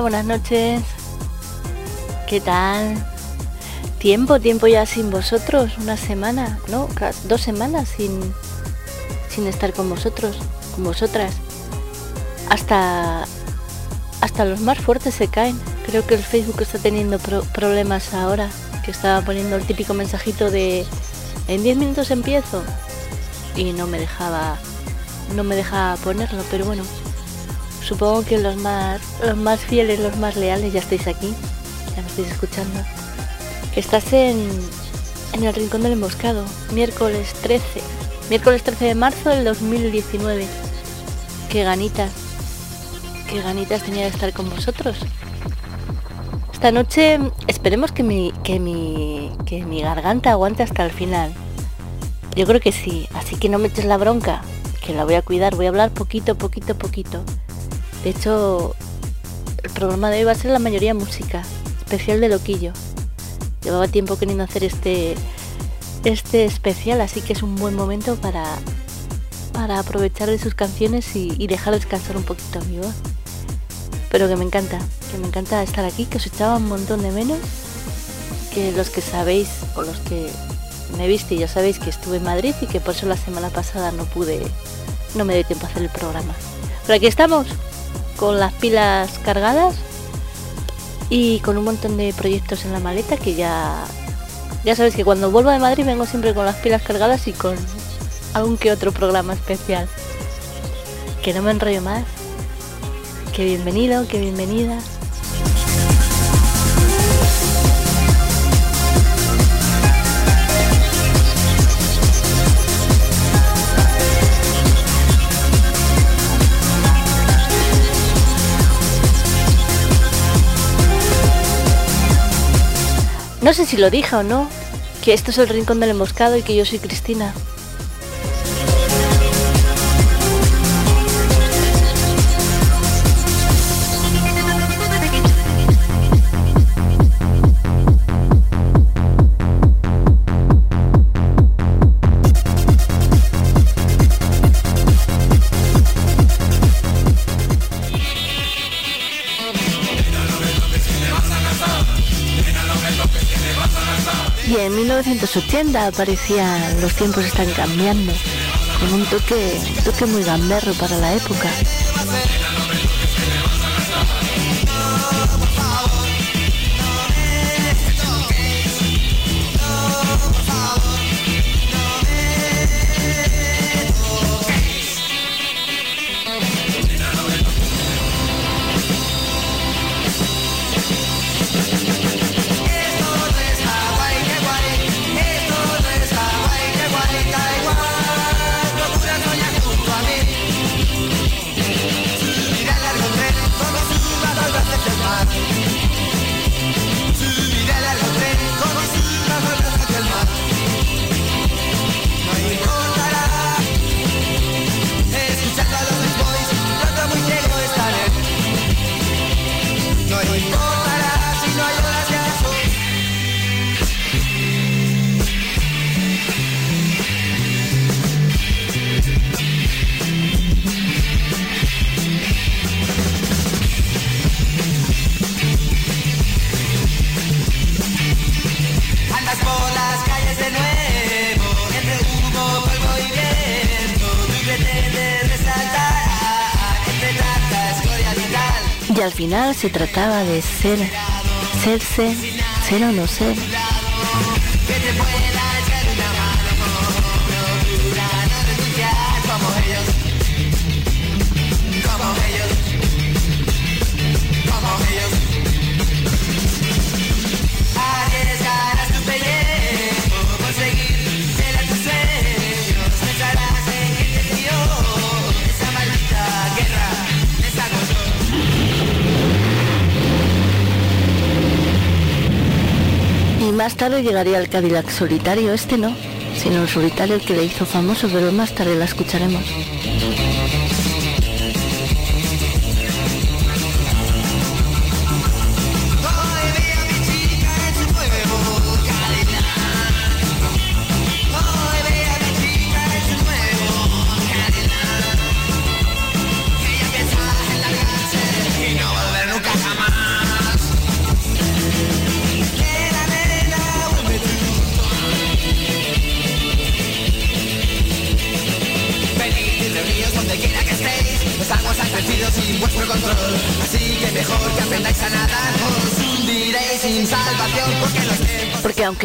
Buenas noches. ¿Qué tal? Tiempo, tiempo ya sin vosotros, una semana, ¿no? Dos semanas sin, sin estar con vosotros, con vosotras. Hasta, hasta los más fuertes se caen. Creo que el Facebook está teniendo problemas ahora, que estaba poniendo el típico mensajito de en 10 minutos empiezo y no me dejaba no me dejaba ponerlo, pero bueno, Supongo que los más, los más fieles, los más leales ya estáis aquí, ya me estáis escuchando. estás en, en el Rincón del Emboscado, miércoles 13, miércoles 13 de marzo del 2019. Qué ganitas, qué ganitas tenía de estar con vosotros. Esta noche esperemos que mi, que mi, que mi garganta aguante hasta el final. Yo creo que sí, así que no me eches la bronca, que la voy a cuidar, voy a hablar poquito, poquito, poquito. De hecho, el programa de hoy va a ser la mayoría música, especial de Loquillo. Llevaba tiempo queriendo hacer este, este especial, así que es un buen momento para, para aprovechar de sus canciones y, dejar descansar un poquito mi voz. Pero que me encanta, que me encanta estar aquí, que os echaba un montón de menos, que los que sabéis o los que me viste ya sabéis que estuve en Madrid y que por eso la semana pasada no pude, no me dio tiempo a hacer el programa. Pero aquí estamos, con las pilas cargadas y con un montón de proyectos en la maleta que ya ya sabéis que cuando vuelvo de Madrid vengo siempre con las pilas cargadas y con algún que otro programa especial. Que no me enrollo más. Que bienvenido, que bienvenida. No sé si lo dije o no, que esto es el rincón del emboscado y que yo soy Cristina. 1980 aparecía Los tiempos están cambiando, con un toque, un toque muy gamberro para la época. Final se trataba de ser, serse, ser o no ser. Más tarde llegaría el Cadillac solitario, este no, sino el solitario que le hizo famoso, pero más tarde la escucharemos.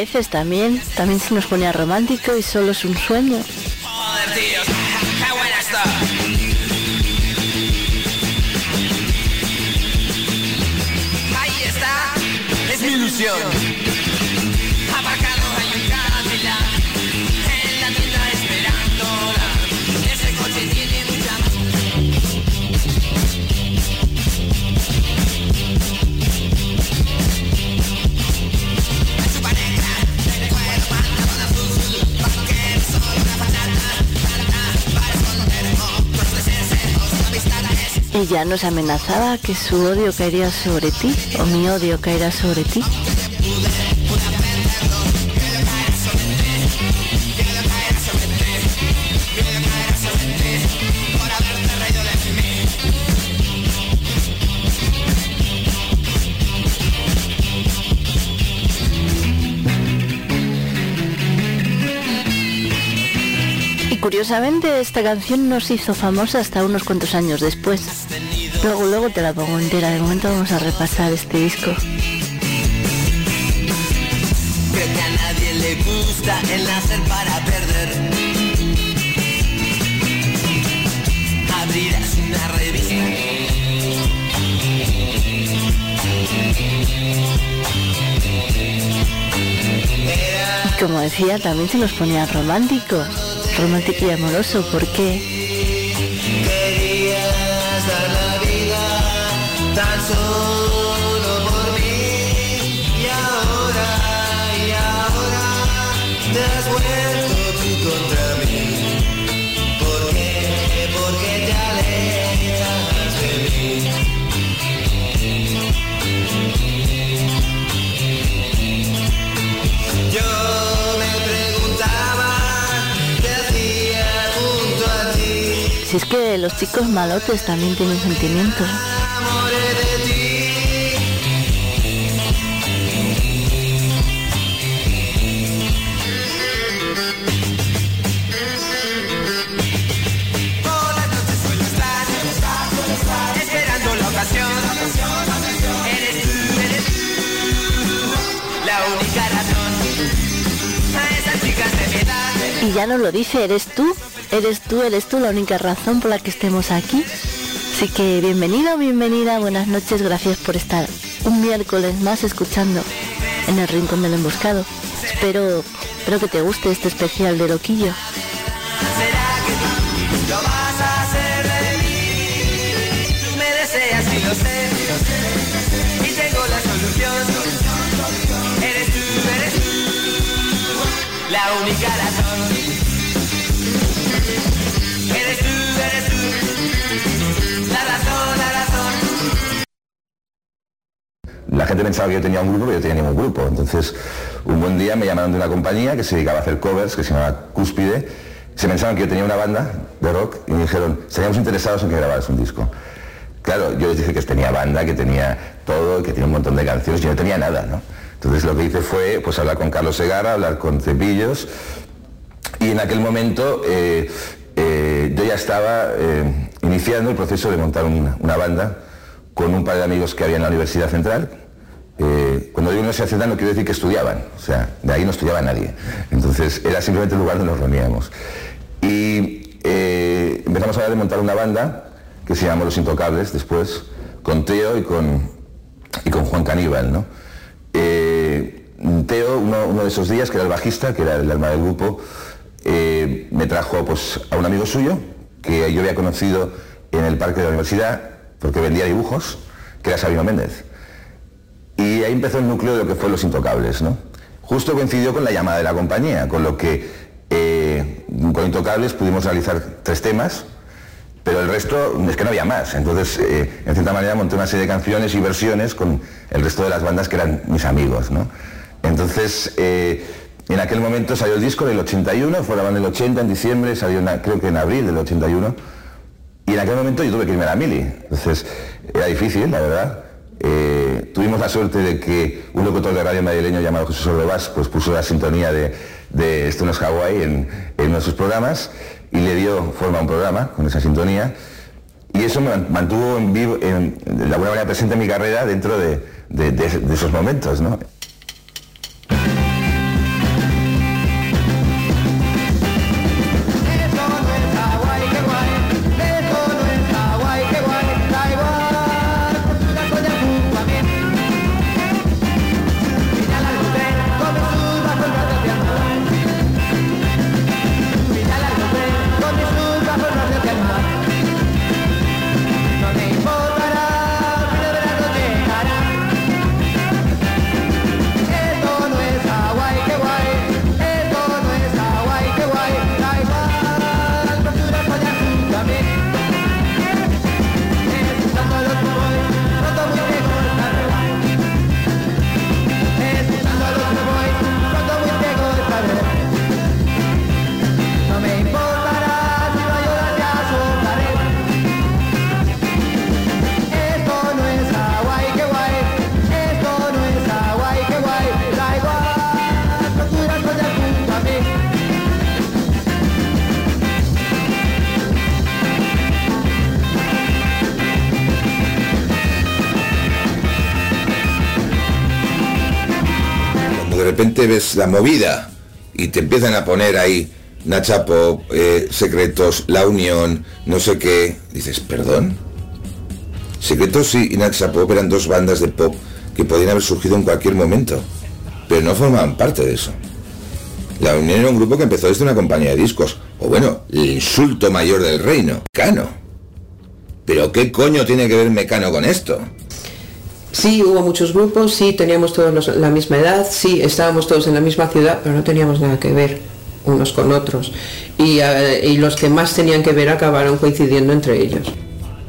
veces también, también se nos ponía romántico y solo es un sueño. Ahí está, es mi ilusión. Ya nos amenazaba que su odio caería sobre ti, o mi odio caerá sobre ti. Curiosamente esta canción no se hizo famosa hasta unos cuantos años después. Luego, luego te la pongo entera. De momento vamos a repasar este disco. Creo que a nadie le gusta el nacer para perder. Abrirás una revista. Como decía, también se nos ponía romántico. Romántico y amoroso. ¿Por qué? Si es que los chicos malotes también tienen sentimientos. Y ya nos lo dice, eres tú, eres tú, eres tú la única razón por la que estemos aquí. Así que bienvenido, bienvenida, buenas noches, gracias por estar un miércoles más escuchando en el Rincón del Emboscado. Espero, espero que te guste este especial de Loquillo. ¿Será que tú gente pensaba que yo tenía un grupo, pero yo tenía ningún grupo. Entonces, un buen día me llamaron de una compañía que se dedicaba a hacer covers, que se llamaba Cúspide. Se pensaban que yo tenía una banda de rock y me dijeron, estaríamos interesados en que grabaras un disco. Claro, yo les dije que tenía banda, que tenía todo, que tenía un montón de canciones, yo no tenía nada, ¿no? Entonces lo que hice fue pues hablar con Carlos Segarra, hablar con Cepillos, y en aquel momento eh, eh, yo ya estaba eh, iniciando el proceso de montar una, una banda con un par de amigos que había en la Universidad Central. Eh, cuando digo Universidad Central no quiero decir que estudiaban, o sea, de ahí no estudiaba nadie. Entonces era simplemente el lugar donde nos reuníamos. Y eh, empezamos a montar una banda que se llamó Los Intocables después, con Teo y con, y con Juan Caníbal, ¿no? Eh, Teo, uno, uno de esos días, que era el bajista, que era el alma del grupo, eh, me trajo pues, a un amigo suyo, que yo había conocido en el parque de la universidad, porque vendía dibujos, que era Sabino Méndez. Y ahí empezó el núcleo de lo que fue Los Intocables, ¿no? Justo coincidió con la llamada de la compañía, con lo que eh, con Intocables pudimos realizar tres temas, pero el resto es que no había más. Entonces, eh, en cierta manera monté una serie de canciones y versiones con el resto de las bandas que eran mis amigos, ¿no? Entonces, eh, en aquel momento salió el disco del 81, fue la banda del 80 en diciembre, salió creo que en abril del 81, y en aquel momento yo tuve que irme a la mili. Entonces, era difícil, la verdad. Eh, tuvimos la suerte de que un locutor de radio madrileño llamado Jesús Ordovás pues puso la sintonía de, de Esto no es Hawái en, uno de sus programas y le dio forma a un programa con esa sintonía y eso me mantuvo en vivo, en, de alguna manera presente en mi carrera dentro de, de esos momentos. ¿no? Repente ves la movida y te empiezan a poner ahí Nacha Pop, eh, Secretos, La Unión, no sé qué, dices, ¿perdón? Secretos y Nacha Pop eran dos bandas de pop que podían haber surgido en cualquier momento, pero no formaban parte de eso. La Unión era un grupo que empezó desde una compañía de discos, o bueno, el insulto mayor del reino, Cano. Pero ¿qué coño tiene que ver Mecano con esto? Sí, hubo muchos grupos, sí, teníamos todos la misma edad, sí, estábamos todos en la misma ciudad, pero no teníamos nada que ver unos con otros. Y, eh, los que más tenían que ver acabaron coincidiendo entre ellos.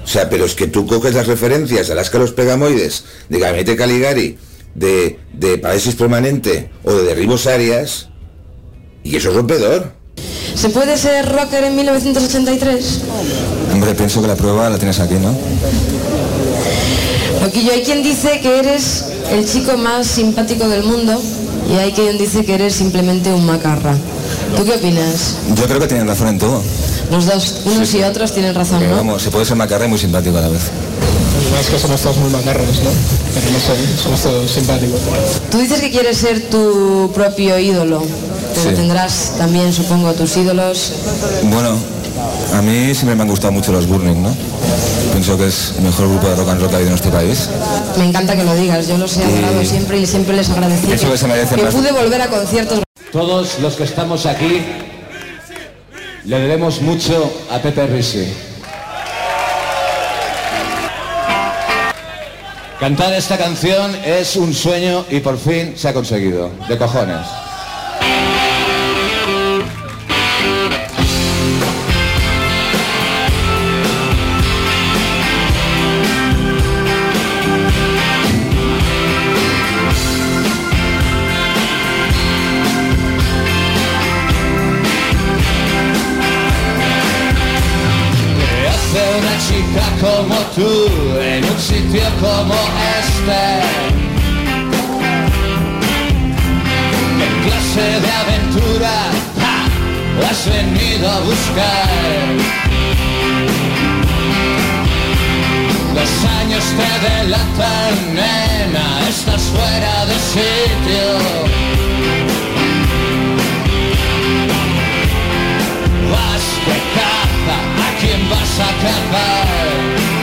O sea, pero es que tú coges las referencias a las que los Pegamoides, de Gabinete Caligari, de, de Paesis Permanente o de Derribos Arias, y eso es rompedor. ¿Se puede ser rocker en 1983? Hombre, pienso que la prueba la tienes aquí, ¿no? Loquillo, hay quien dice que eres el chico más simpático del mundo y hay quien dice que eres simplemente un macarra. ¿Tú qué opinas? Yo creo que tienen razón en todo. Los dos, unos y otros tienen razón, ¿no? Vamos, se puede ser macarra y muy simpático a la vez. Es que somos todos muy macarros, ¿no? Pero no sé, somos todos simpáticos. Tú dices que quieres ser tu propio ídolo, pero tendrás también, supongo, tus ídolos. Bueno, a mí siempre me han gustado mucho los Burning, ¿no? Pienso que es el mejor grupo de rock and roll que ha habido en este país. Me encanta que lo digas, yo los he adorado siempre y siempre les agradecí que, que, pude volver a conciertos. Todos los que estamos aquí le debemos mucho a Pepe Risi. Cantar esta canción es un sueño y por fin se ha conseguido. De cojones. Como tú en un sitio como este. ¿Qué clase de aventura has venido a buscar? Los años te delatan, nena, estás fuera de sitio. Vas de caza, ¿a quién vas a cazar?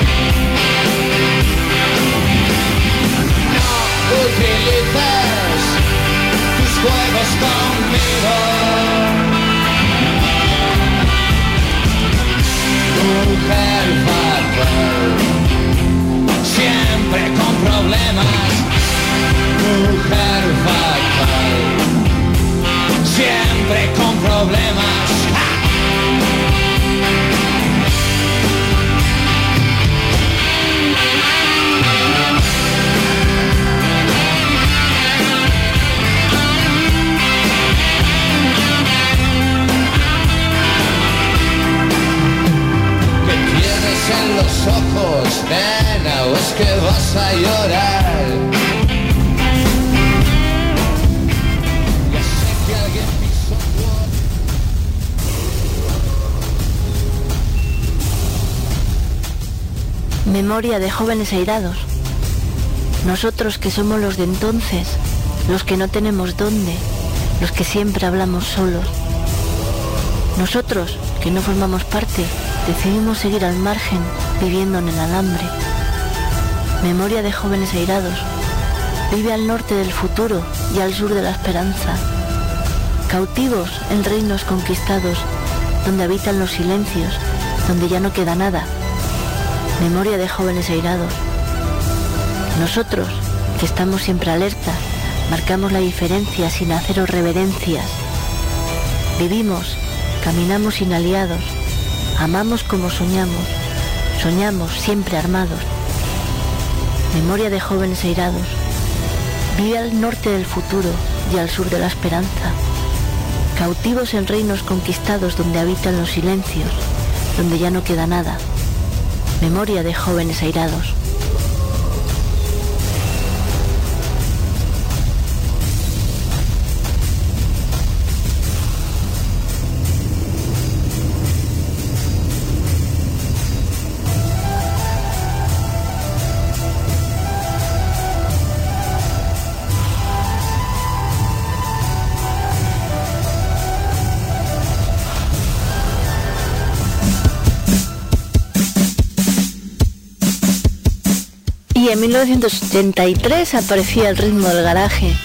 utilices tus juegos conmigo. Mujer fatal, siempre con problemas. Mujer fatal, siempre con problemas. en los ojos, nena, o es que vas a llorar. Memoria de jóvenes airados. Nosotros que somos los de entonces, los que no tenemos dónde, los que siempre hablamos solos. Nosotros que no formamos parte decidimos seguir al margen, viviendo en el alambre. Memoria de jóvenes airados. Vive al norte del futuro y al sur de la esperanza. Cautivos en reinos conquistados, donde habitan los silencios, donde ya no queda nada. Memoria de jóvenes airados. Nosotros, que estamos siempre alerta, marcamos la diferencia sin haceros reverencias. Vivimos, caminamos sin aliados, amamos como soñamos, soñamos siempre armados. Memoria de jóvenes airados. Vive al norte del futuro y al sur de la esperanza. Cautivos en reinos conquistados donde habitan los silencios, donde ya no queda nada. Memoria de jóvenes airados. 1983 aparecía el ritmo del garaje.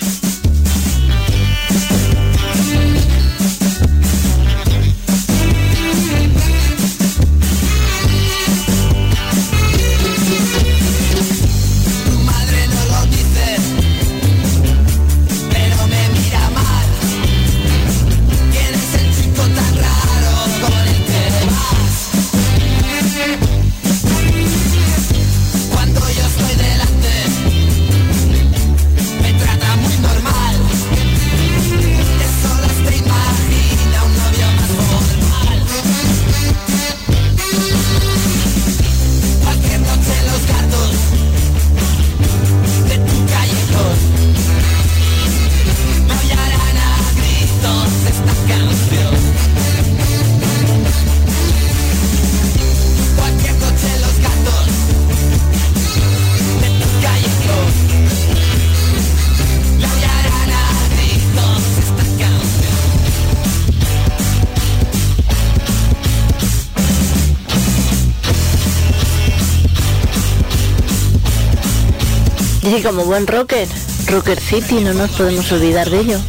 Como buen rocker, Rocker City, no nos podemos olvidar de ello.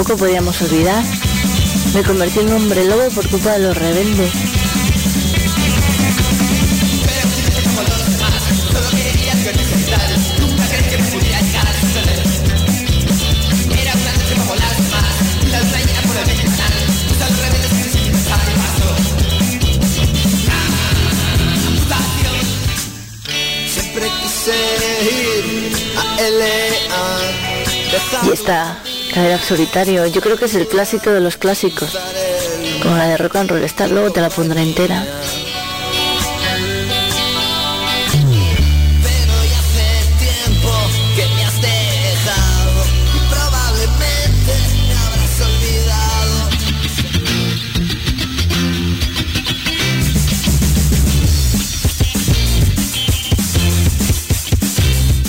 Tampoco podíamos olvidar, me convertí en un hombre lobo por culpa de los rebeldes. Y esta cadera solitario, yo creo que es el clásico de los clásicos. Como la de Rock and Roll Star, luego te la pondré entera.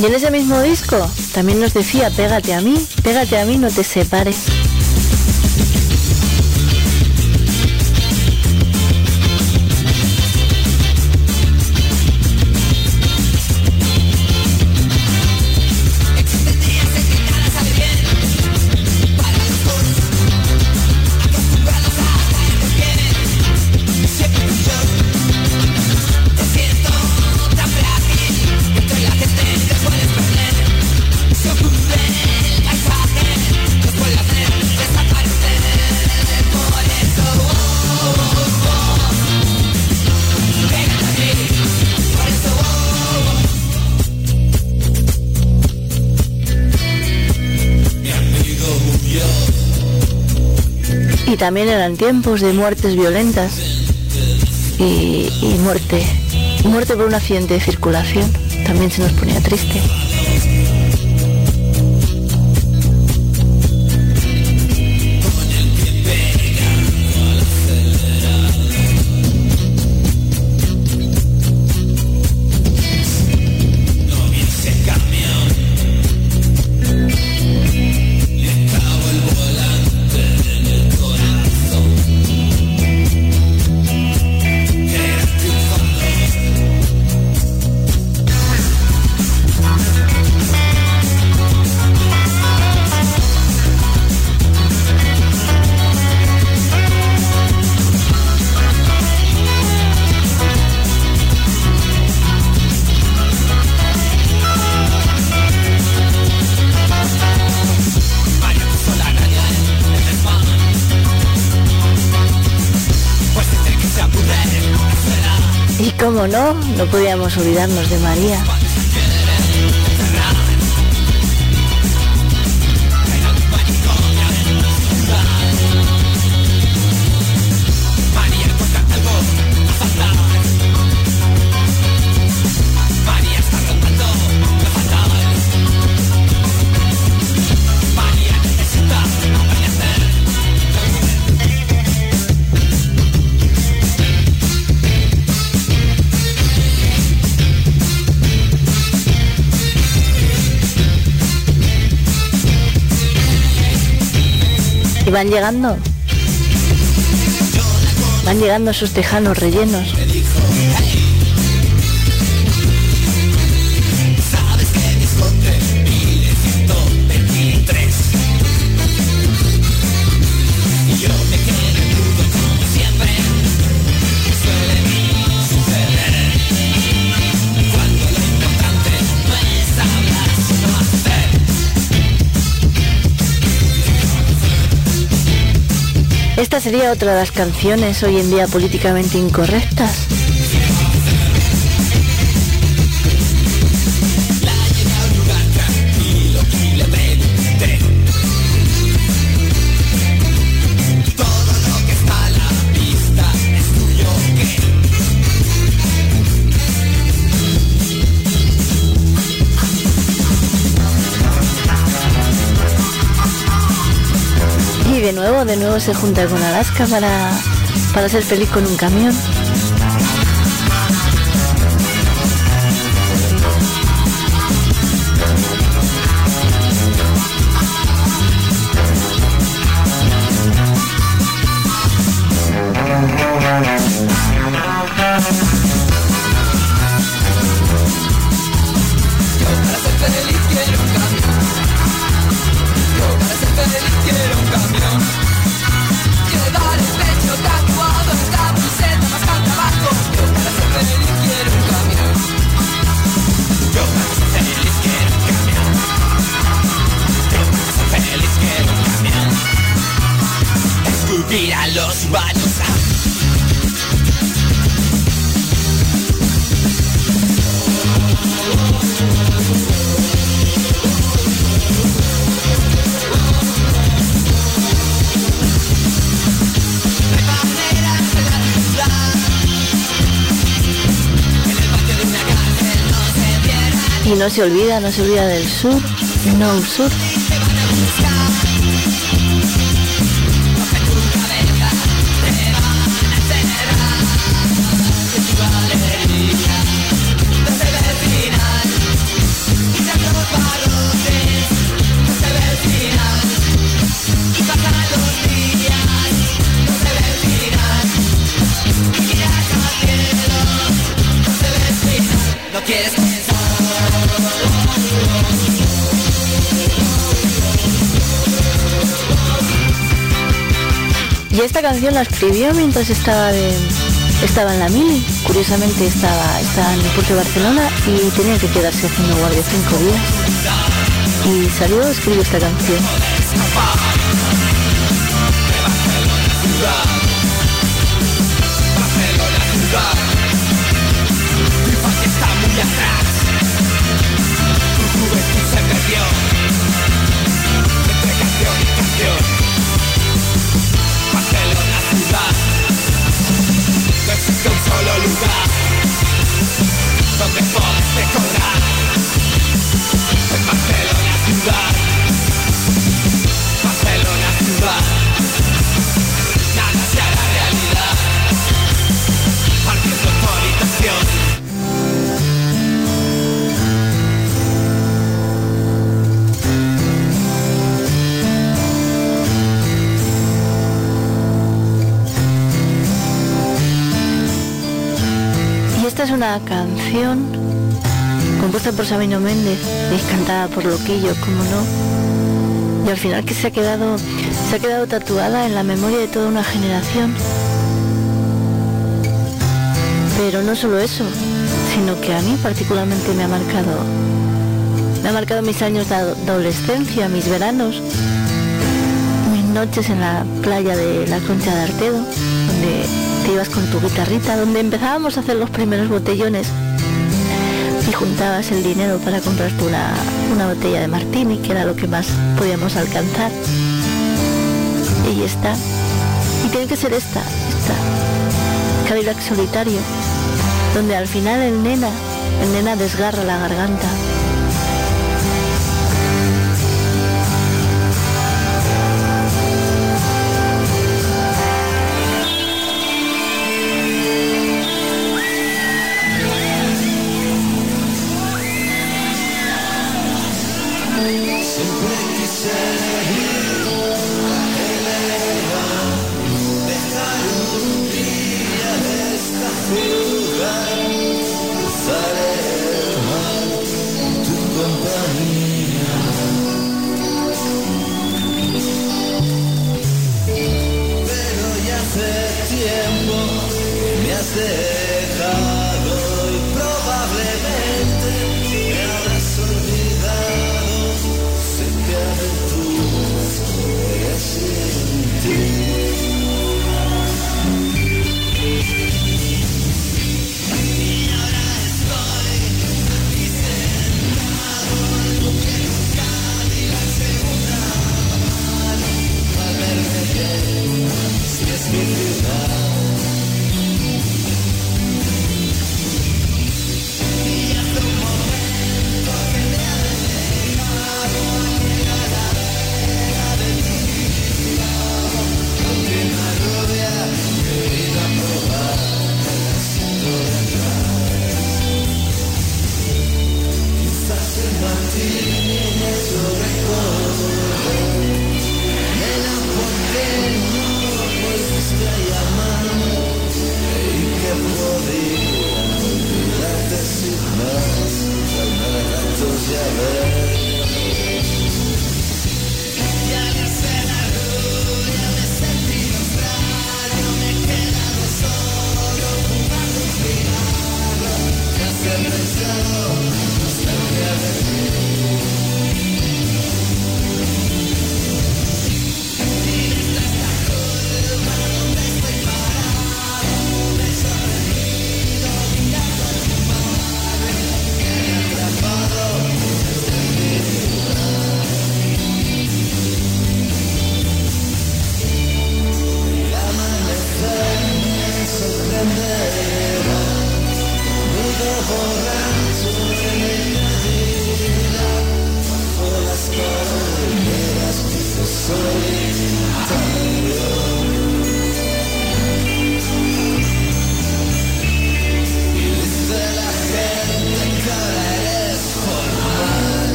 Y en ese mismo disco también nos decía, pégate a mí, pégate a mí, no te separes. También eran tiempos de muertes violentas y, y muerte, muerte por un accidente de circulación. También se nos ponía triste. No, no podíamos olvidarnos de María. Van llegando. Van llegando esos tejanos rellenos. Esta sería otra de las canciones hoy en día políticamente incorrectas. De nuevo, de nuevo se junta con Alaska para, para ser feliz con un camión. No se olvida, no se olvida del sur, no sur. Y esta canción la escribió mientras estaba de, estaba en la mili. Curiosamente estaba, estaba en el puerto de Barcelona y tenía que quedarse haciendo guardia cinco días. Y salió, escribió esta canción. Una canción compuesta por Sabino Méndez y cantada por Loquillo, como no. Y al final que se ha quedado se ha quedado tatuada en la memoria de toda una generación. Pero no solo eso, sino que a mí particularmente me ha marcado me ha marcado mis años de ado- adolescencia, mis veranos, mis noches en la playa de la Concha de Artedo, donde te ibas con tu guitarrita, donde empezábamos a hacer los primeros botellones y juntabas el dinero para comprarte una, una botella de martini, que era lo que más podíamos alcanzar. Y está. Y tiene que ser esta, esta. Cadillac solitario, donde al final el nena, el nena desgarra la garganta.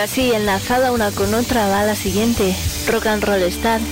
Casi enlazada una con otra va la siguiente, Rock and Roll Star.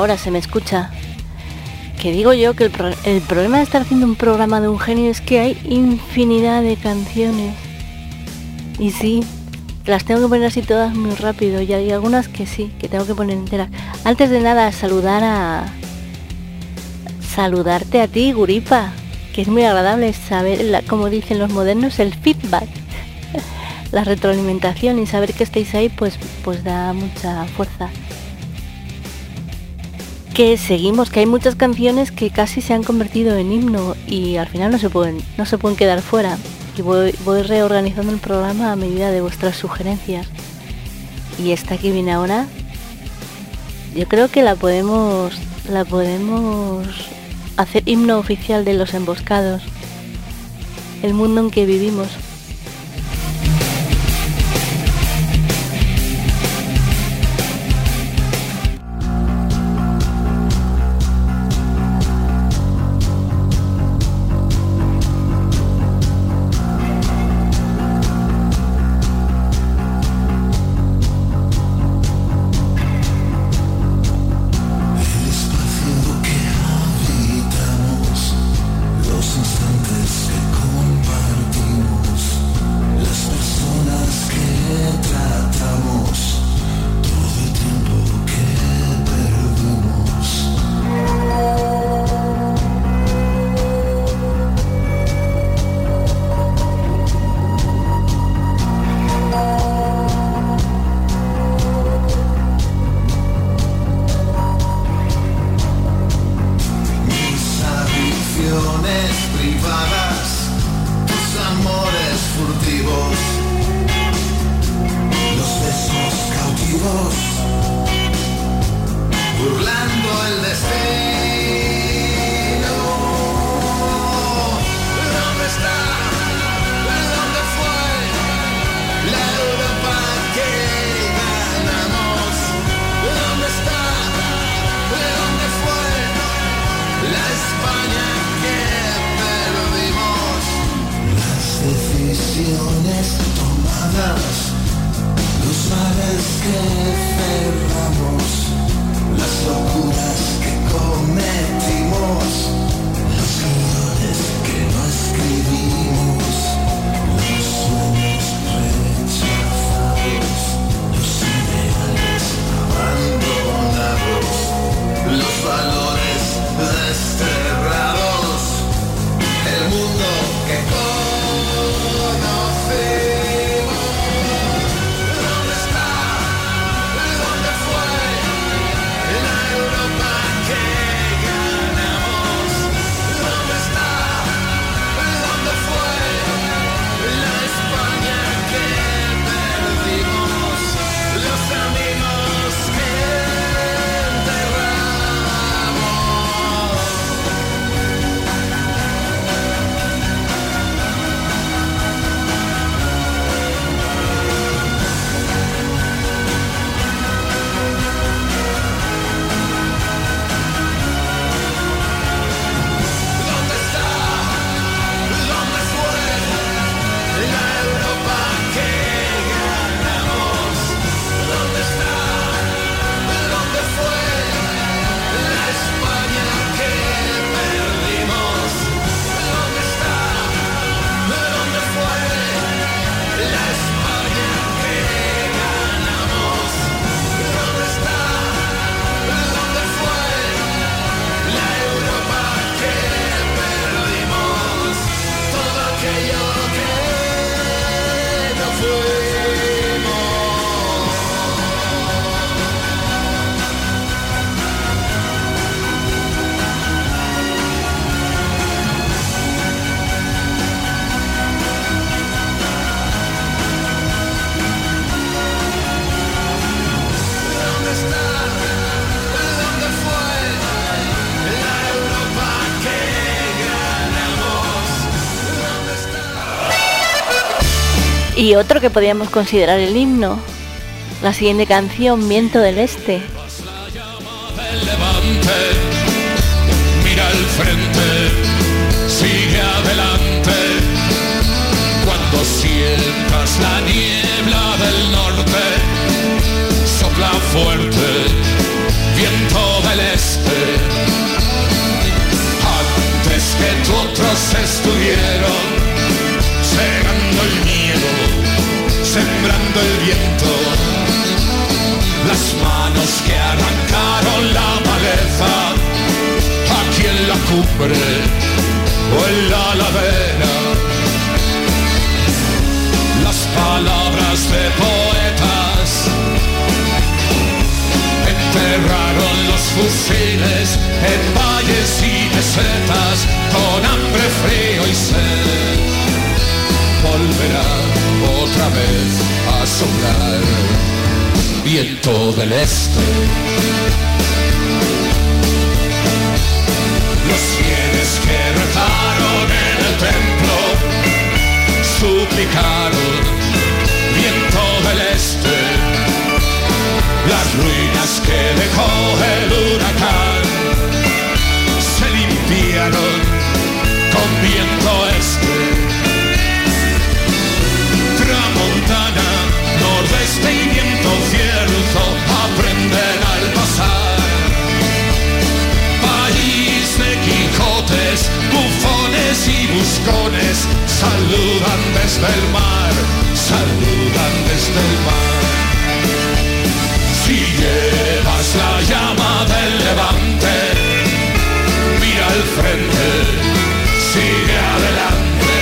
Ahora se me escucha. Que digo yo que el, pro- el problema de estar haciendo un programa de un genio es que hay infinidad de canciones. Y sí, las tengo que poner así todas muy rápido. Y hay algunas que sí, que tengo que poner enteras. Antes de nada, saludar a... Saludarte a ti, Guripa. Que es muy agradable saber, como dicen los modernos, el feedback. La retroalimentación y saber que estáis ahí, pues, pues da mucha fuerza que seguimos, que hay muchas canciones que casi se han convertido en himno y al final no se pueden, no se pueden quedar fuera. Y voy, reorganizando el programa a medida de vuestras sugerencias. Y esta que viene ahora, yo creo que la podemos, la podemos hacer himno oficial de los emboscados. El mundo en que vivimos. Y otro que podríamos considerar el himno. La siguiente canción, Viento del Este. mira al frente, sigue adelante. Cuando sientas la niebla del norte, sopla fuerte, viento del este. Antes que otros estuvieron, sembrando el viento las manos que arrancaron la maleza, aquí en la cumbre o en la ladera. Las palabras de poetas enterraron los fusiles en valles y mesetas con hambre, frío y sed. Volverá otra vez a soplar viento del este. Los fieles que rezaron en el templo suplicaron viento del este. Las ruinas que dejó el huracán se limpiaron bufones y buscones saludan desde el mar, saludan desde el mar. Si llevas la llama del levante, mira al frente, sigue adelante.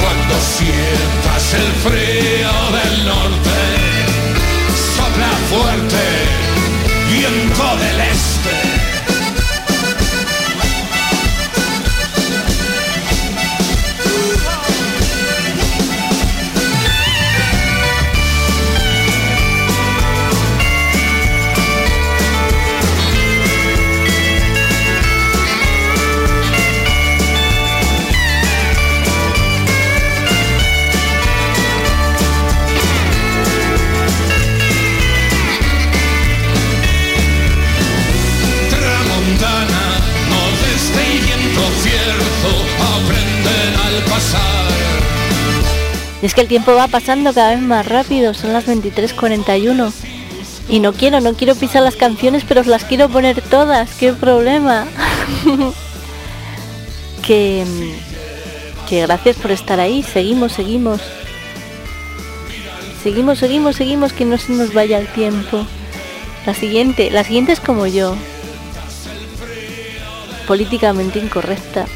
Cuando sientas el frío del norte, sopla fuerte, que el tiempo va pasando cada vez más rápido, son las 23.41. Y no quiero, no quiero pisar las canciones, pero os las quiero poner todas, qué problema. que, que gracias por estar ahí, seguimos, seguimos. Seguimos, seguimos, seguimos, que no se nos vaya el tiempo. La siguiente, la siguiente es como yo. Políticamente incorrecta.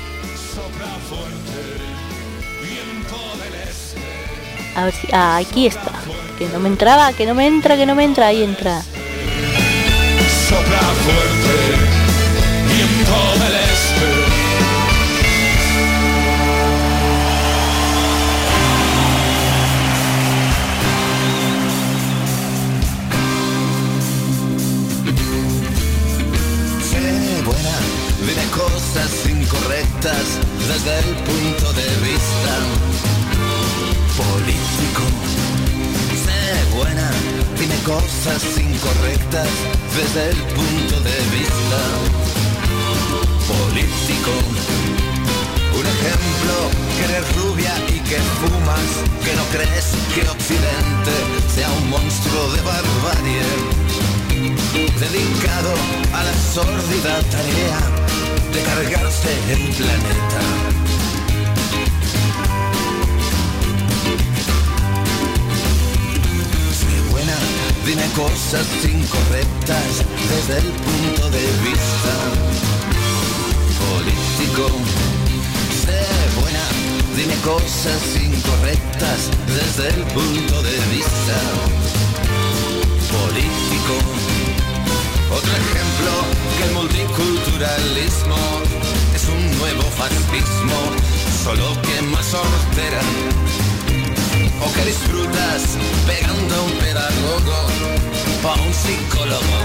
A ver si. Ah, aquí está. Que no me entraba, que no me entra, que no me entra. Ahí entra. Sopla fuerte, viento del este. Buena, dime cosas incorrectas desde el punto de cosas incorrectas desde el punto de vista político. Un ejemplo, que eres rubia y que fumas, que no crees que Occidente sea un monstruo de barbarie dedicado a la sórdida tarea de cargarse el planeta. Cosas incorrectas desde el punto de vista político. Sé buena, dime cosas incorrectas desde el punto de vista político. Otro ejemplo que el multiculturalismo es un nuevo fascismo, solo que más hortera. O que disfrutas pegando a un pedagogo o a un psicólogo.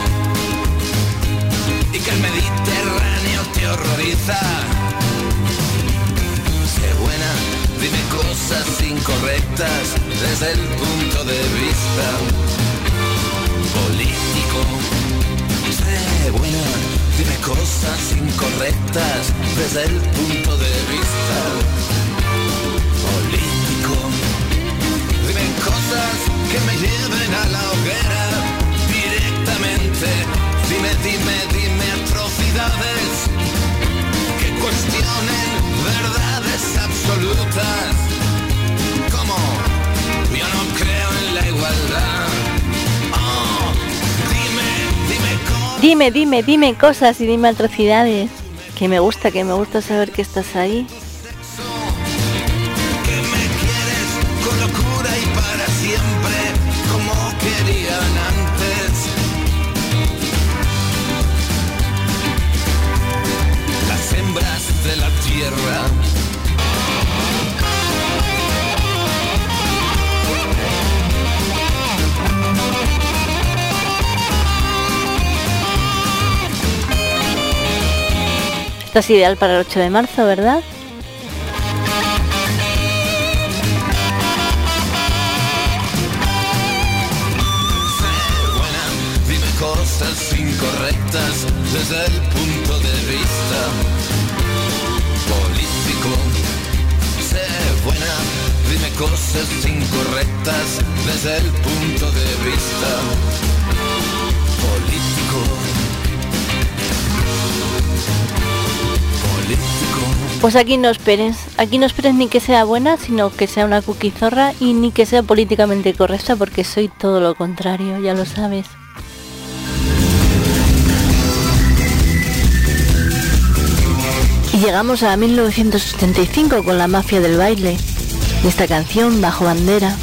Y que el Mediterráneo te horroriza. Sé buena, dime cosas incorrectas desde el punto de vista político. Sé buena, dime cosas incorrectas desde el punto de vista político. Cosas que me lleven a la hoguera directamente. Dime, dime, dime atrocidades que cuestionen verdades absolutas. ¿Cómo? Yo no creo en la igualdad. Oh, dime, dime cosas. Dime, dime, dime cosas y dime atrocidades. Que me gusta, que me gusta saber que estás ahí. Estás ideal para el 8 de marzo, ¿verdad? cosas incorrectas desde el punto de vista político. Sé buena, dime cosas incorrectas desde el punto de vista político. Pues aquí no esperes, aquí no esperes ni que sea buena, sino que sea una cookie y ni que sea políticamente correcta, porque soy todo lo contrario, ya lo sabes. Y llegamos a 1975 con la mafia del baile esta canción bajo bandera.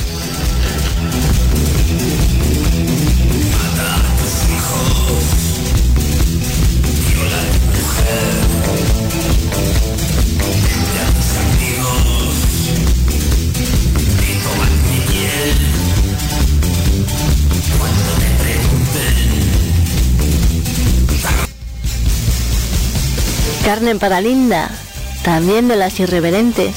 Carne para Linda, también de las irreverentes.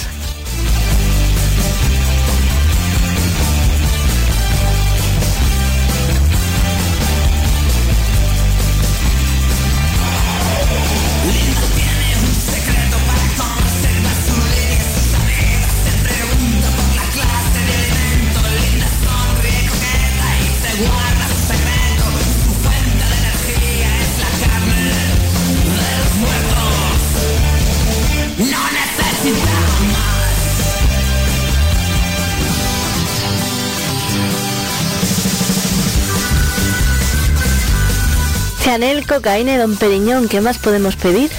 Chanel, cocaína Don Periñón, ¿qué más podemos pedir?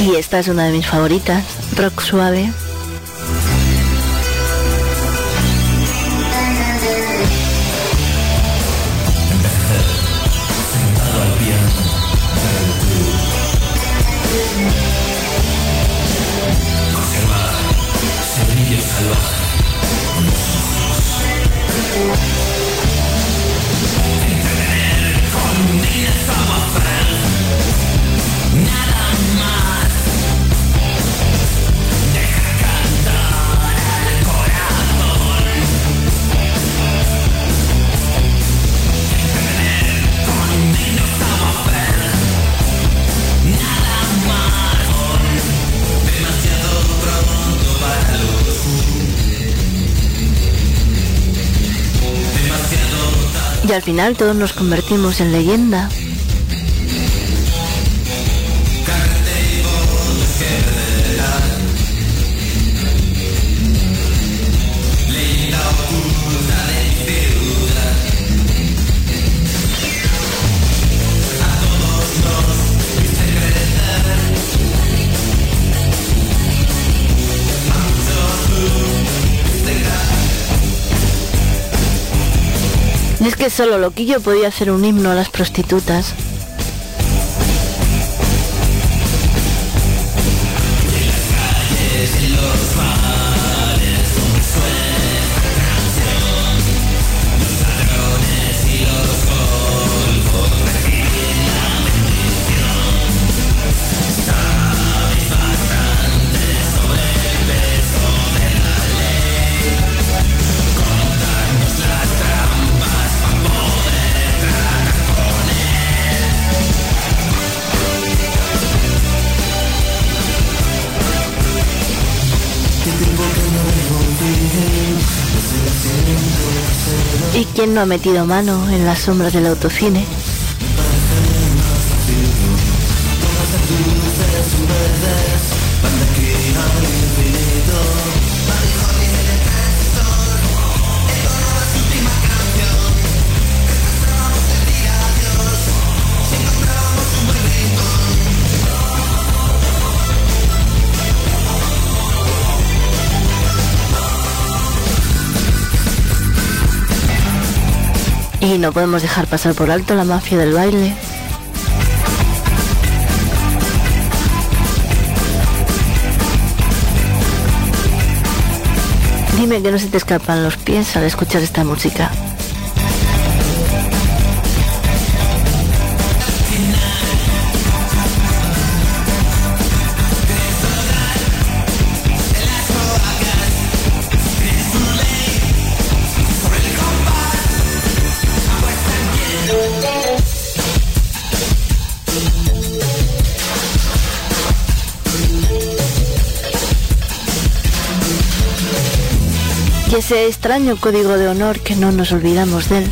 Y esta es una de mis favoritas, rock suave. Y al final todos nos convertimos en leyenda. Que solo Loquillo podía hacer un himno a las prostitutas. Quién no ha metido mano en las sombras del autocine? Y no podemos dejar pasar por alto la mafia del baile. Dime que no se te escapan los pies al escuchar esta música. Ese extraño código de honor que no nos olvidamos de él.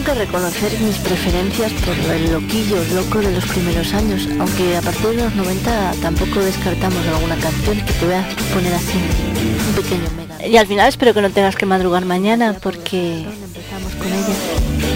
Tengo que reconocer mis preferencias por el loquillo loco de los primeros años, aunque a partir de los 90 tampoco descartamos alguna canción que te voy a poner así un pequeño mega. Y al final espero que no tengas que madrugar mañana porque empezamos con ella.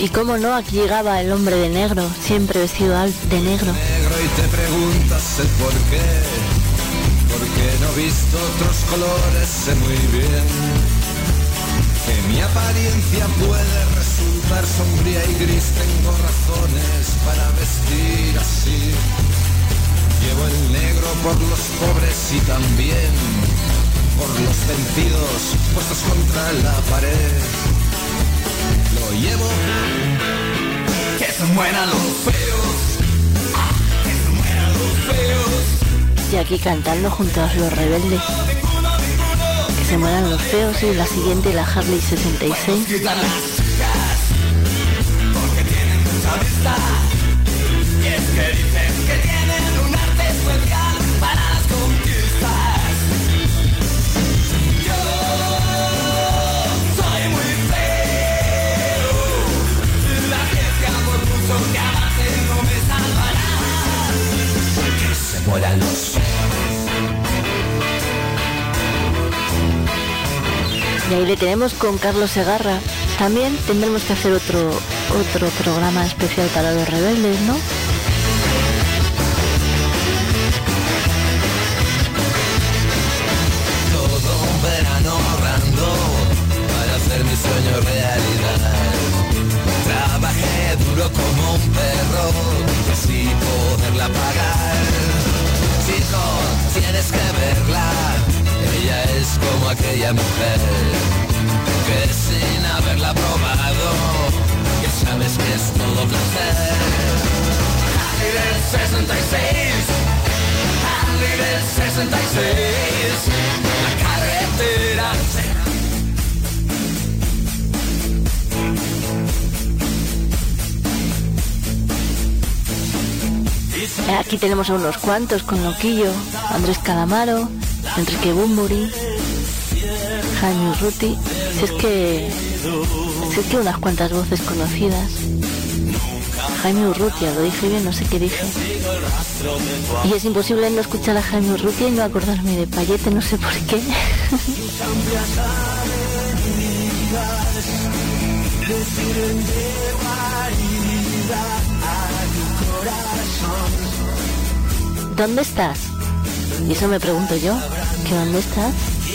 Y cómo no, aquí llegaba el hombre de negro, siempre vestido de negro. negro y te preguntas el por qué. Porque no he visto otros colores, sé muy bien que mi apariencia puede resultar sombría y gris. Tengo razones para vestir así. Llevo el negro por los pobres y también por los vencidos puestos contra la pared. Llevo que se mueran los feos que se mueran los feos Y aquí cantando junto a los rebeldes. Que se mueran los feos y la siguiente la Harley 66. quitan las chicas porque tienen mucha vista y es que Y ahí le tenemos con Carlos Segarra. También tendremos que hacer otro otro programa especial para los rebeldes, ¿no? Aquella mujer que sin haberla probado, ya sabes que es todo placer. Harley del 66, Harley del 66, la carretera Aquí tenemos a unos cuantos con Loquillo, Andrés Calamaro, Enrique Bumburi, Jaime Urruti. Si es que. Si es que unas cuantas voces conocidas. Jaime Urrutia, lo dije bien, no sé qué dije. Y es imposible no escuchar a Jaime Urrutia y no acordarme de Payete, no sé por qué. ¿Dónde estás? Y eso me pregunto yo, ¿que dónde estás?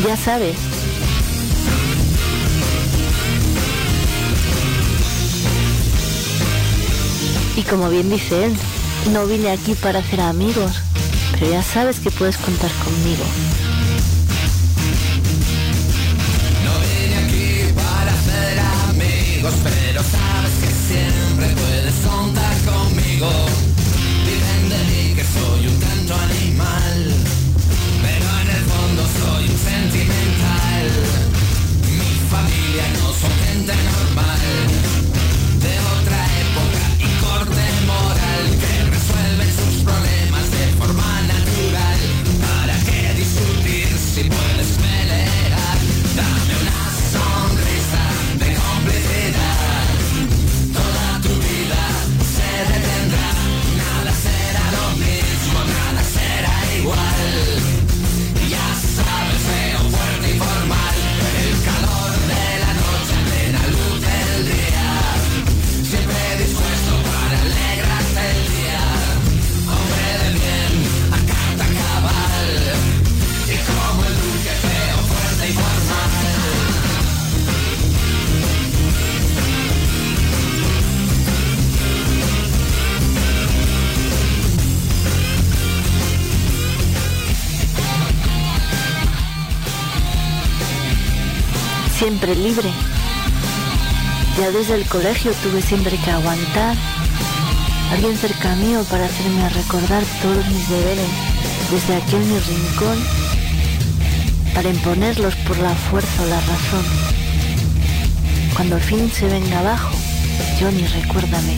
Ya sabes. Y como bien dice él, no vine aquí para hacer amigos, pero ya sabes que puedes contar conmigo. No vine aquí para hacer amigos, pero sabes que siempre puedes contar conmigo. Siempre libre. Ya desde el colegio tuve siempre que aguantar. Alguien cerca mío para hacerme recordar todos mis deberes desde aquel mi rincón para imponerlos por la fuerza o la razón. Cuando al fin se venga abajo, Johnny, recuérdame.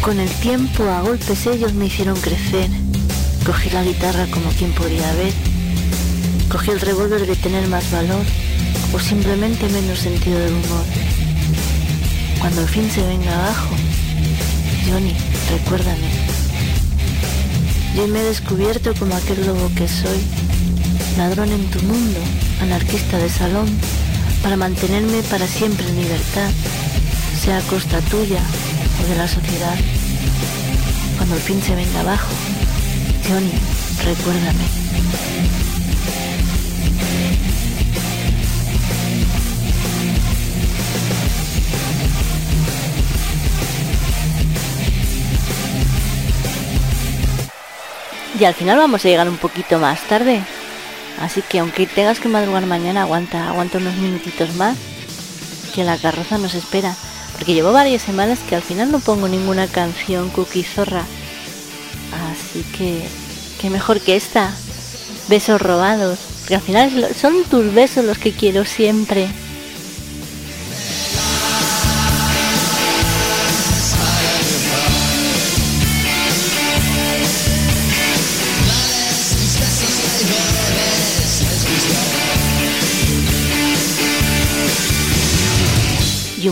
Con el tiempo a golpes ellos me hicieron crecer. Cogí la guitarra como quien podía ver. Cogí el revólver de tener más valor o simplemente menos sentido del humor. Cuando al fin se venga abajo, Johnny, recuérdame. Yo me he descubierto como aquel lobo que soy, ladrón en tu mundo, anarquista de salón, para mantenerme para siempre en libertad, sea a costa tuya o de la sociedad. Cuando al fin se venga abajo, Johnny, recuérdame. Y al final vamos a llegar un poquito más tarde. Así que aunque tengas que madrugar mañana, aguanta, aguanta unos minutitos más. Que la carroza nos espera. Porque llevo varias semanas que al final no pongo ninguna canción cookie zorra. Así que, qué mejor que esta. Besos robados. Porque al final son tus besos los que quiero siempre.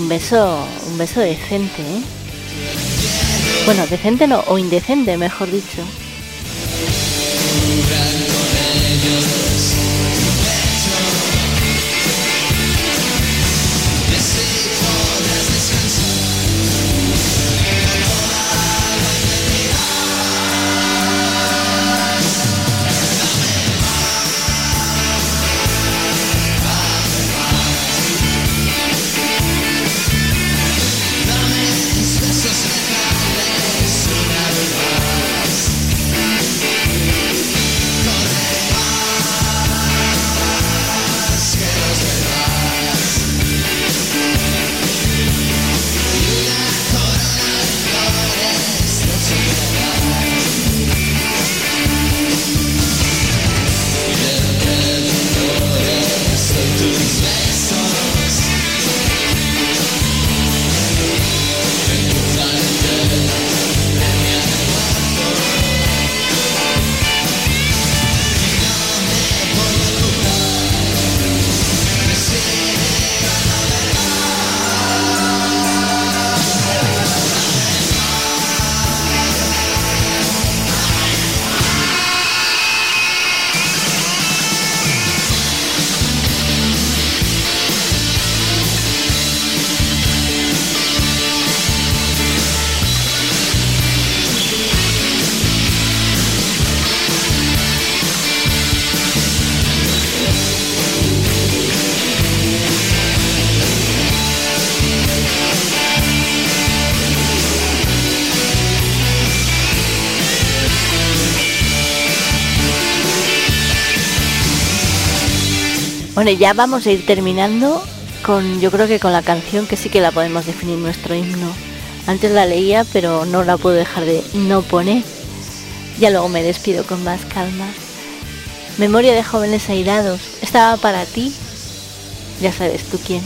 Un beso, un beso decente, ¿eh? Bueno, decente no, o indecente, mejor dicho. Bueno, ya vamos a ir terminando con, yo creo que con la canción que sí que la podemos definir nuestro himno. Antes la leía, pero no la puedo dejar de no poner. Ya luego me despido con más calma. Memoria de jóvenes airados. Estaba para ti. Ya sabes tú quién.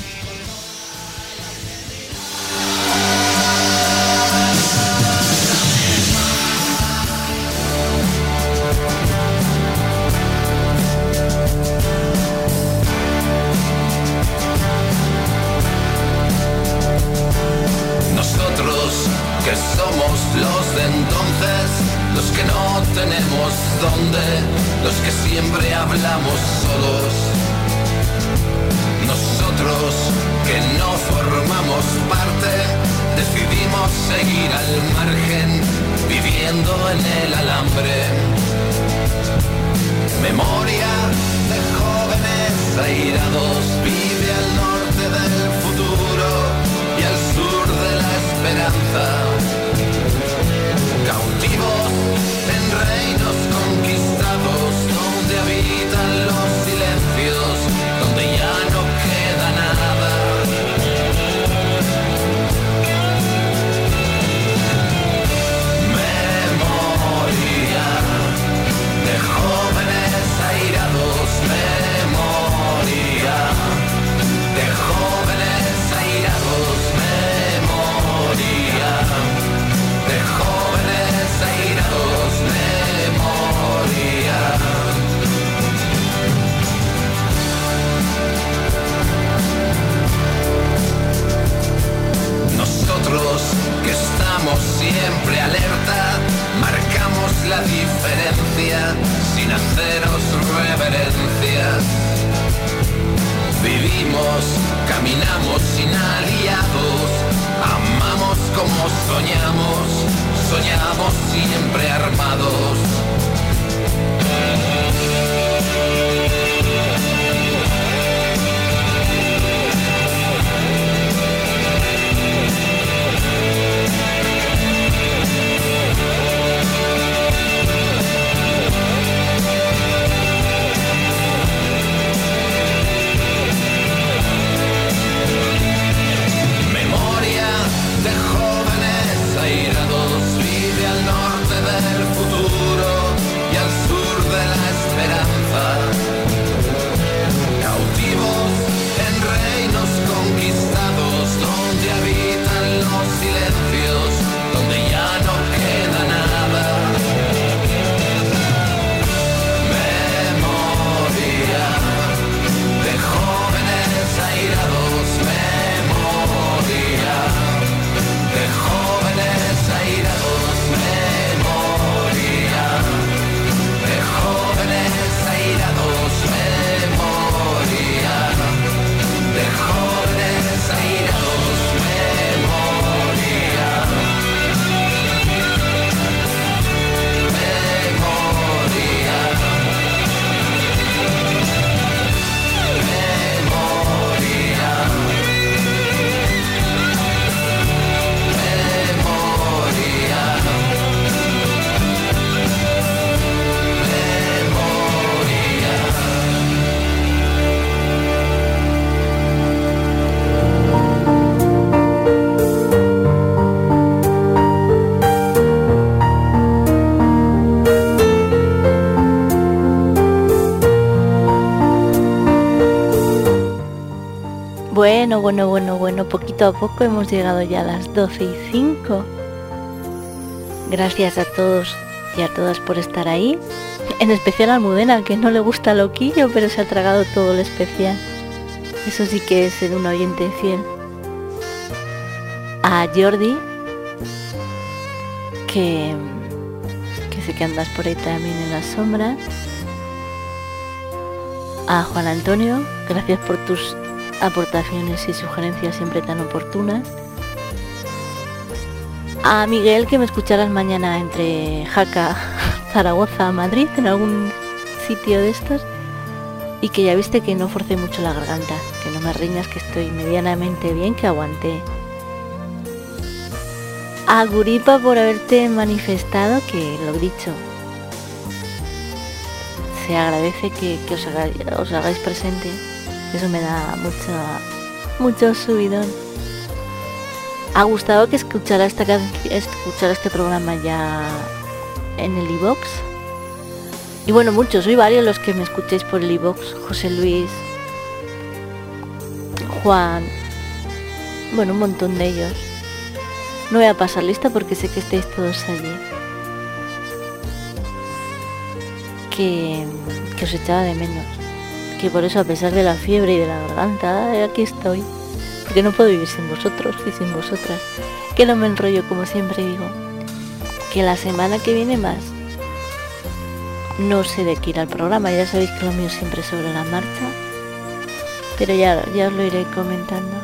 Bueno, bueno, bueno, bueno, poquito a poco hemos llegado ya a las 12 y 5. Gracias a todos y a todas por estar ahí. En especial a Almudena, que no le gusta loquillo, pero se ha tragado todo lo especial. Eso sí que es ser un oyente fiel. A Jordi, que, que sé que andas por ahí también en la sombra. A Juan Antonio, gracias por tus aportaciones y sugerencias siempre tan oportunas. A Miguel, que me escucharás mañana entre Jaca, Zaragoza, Madrid, en algún sitio de estos. Y que ya viste que no forcé mucho la garganta, que no me riñas, que estoy medianamente bien, que aguanté. A Guripa por haberte manifestado, que lo dicho, se agradece que, os hagáis presente. Eso me da mucho, mucho subidón. Ha gustado que escuchara, esta, escuchara este programa ya en el iBox. Y bueno, muchos, soy varios los que me escuchéis por el iBox. José Luis, Juan, bueno, un montón de ellos. No voy a pasar lista porque sé que estáis todos allí. Que, que os echaba de menos. Que por eso, a pesar de la fiebre y de la garganta, aquí estoy. Porque no puedo vivir sin vosotros y sin vosotras. Que no me enrollo, como siempre digo. Que la semana que viene más. No sé de qué ir al programa, ya sabéis que lo mío siempre es sobre la marcha. Pero ya, ya os lo iré comentando.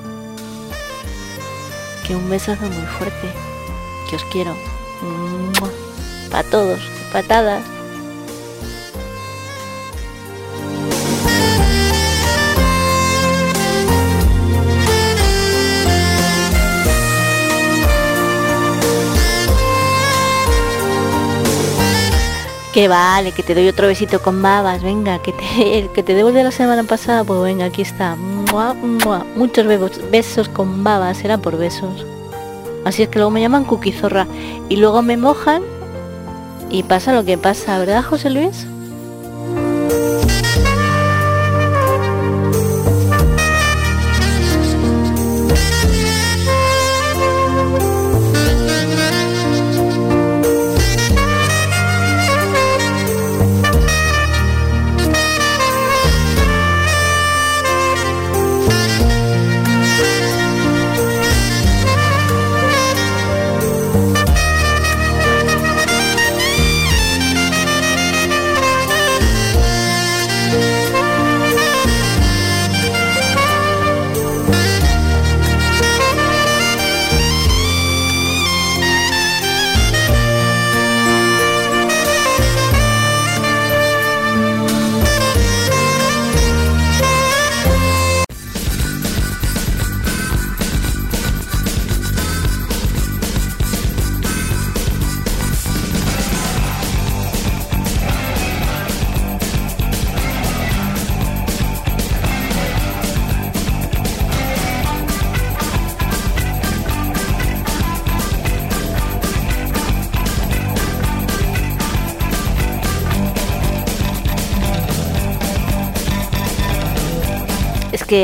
Que un besazo muy fuerte. Que os quiero. Para todos. Patadas. Que vale, que te doy otro besito con babas, venga, que te, el que te devuelve la semana pasada, pues venga, aquí está. Muchos besos, besos con babas, será por besos. Así es que luego me llaman cuquizorra y luego me mojan y pasa lo que pasa, ¿verdad, José Luis?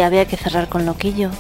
Había que cerrar con loquillo.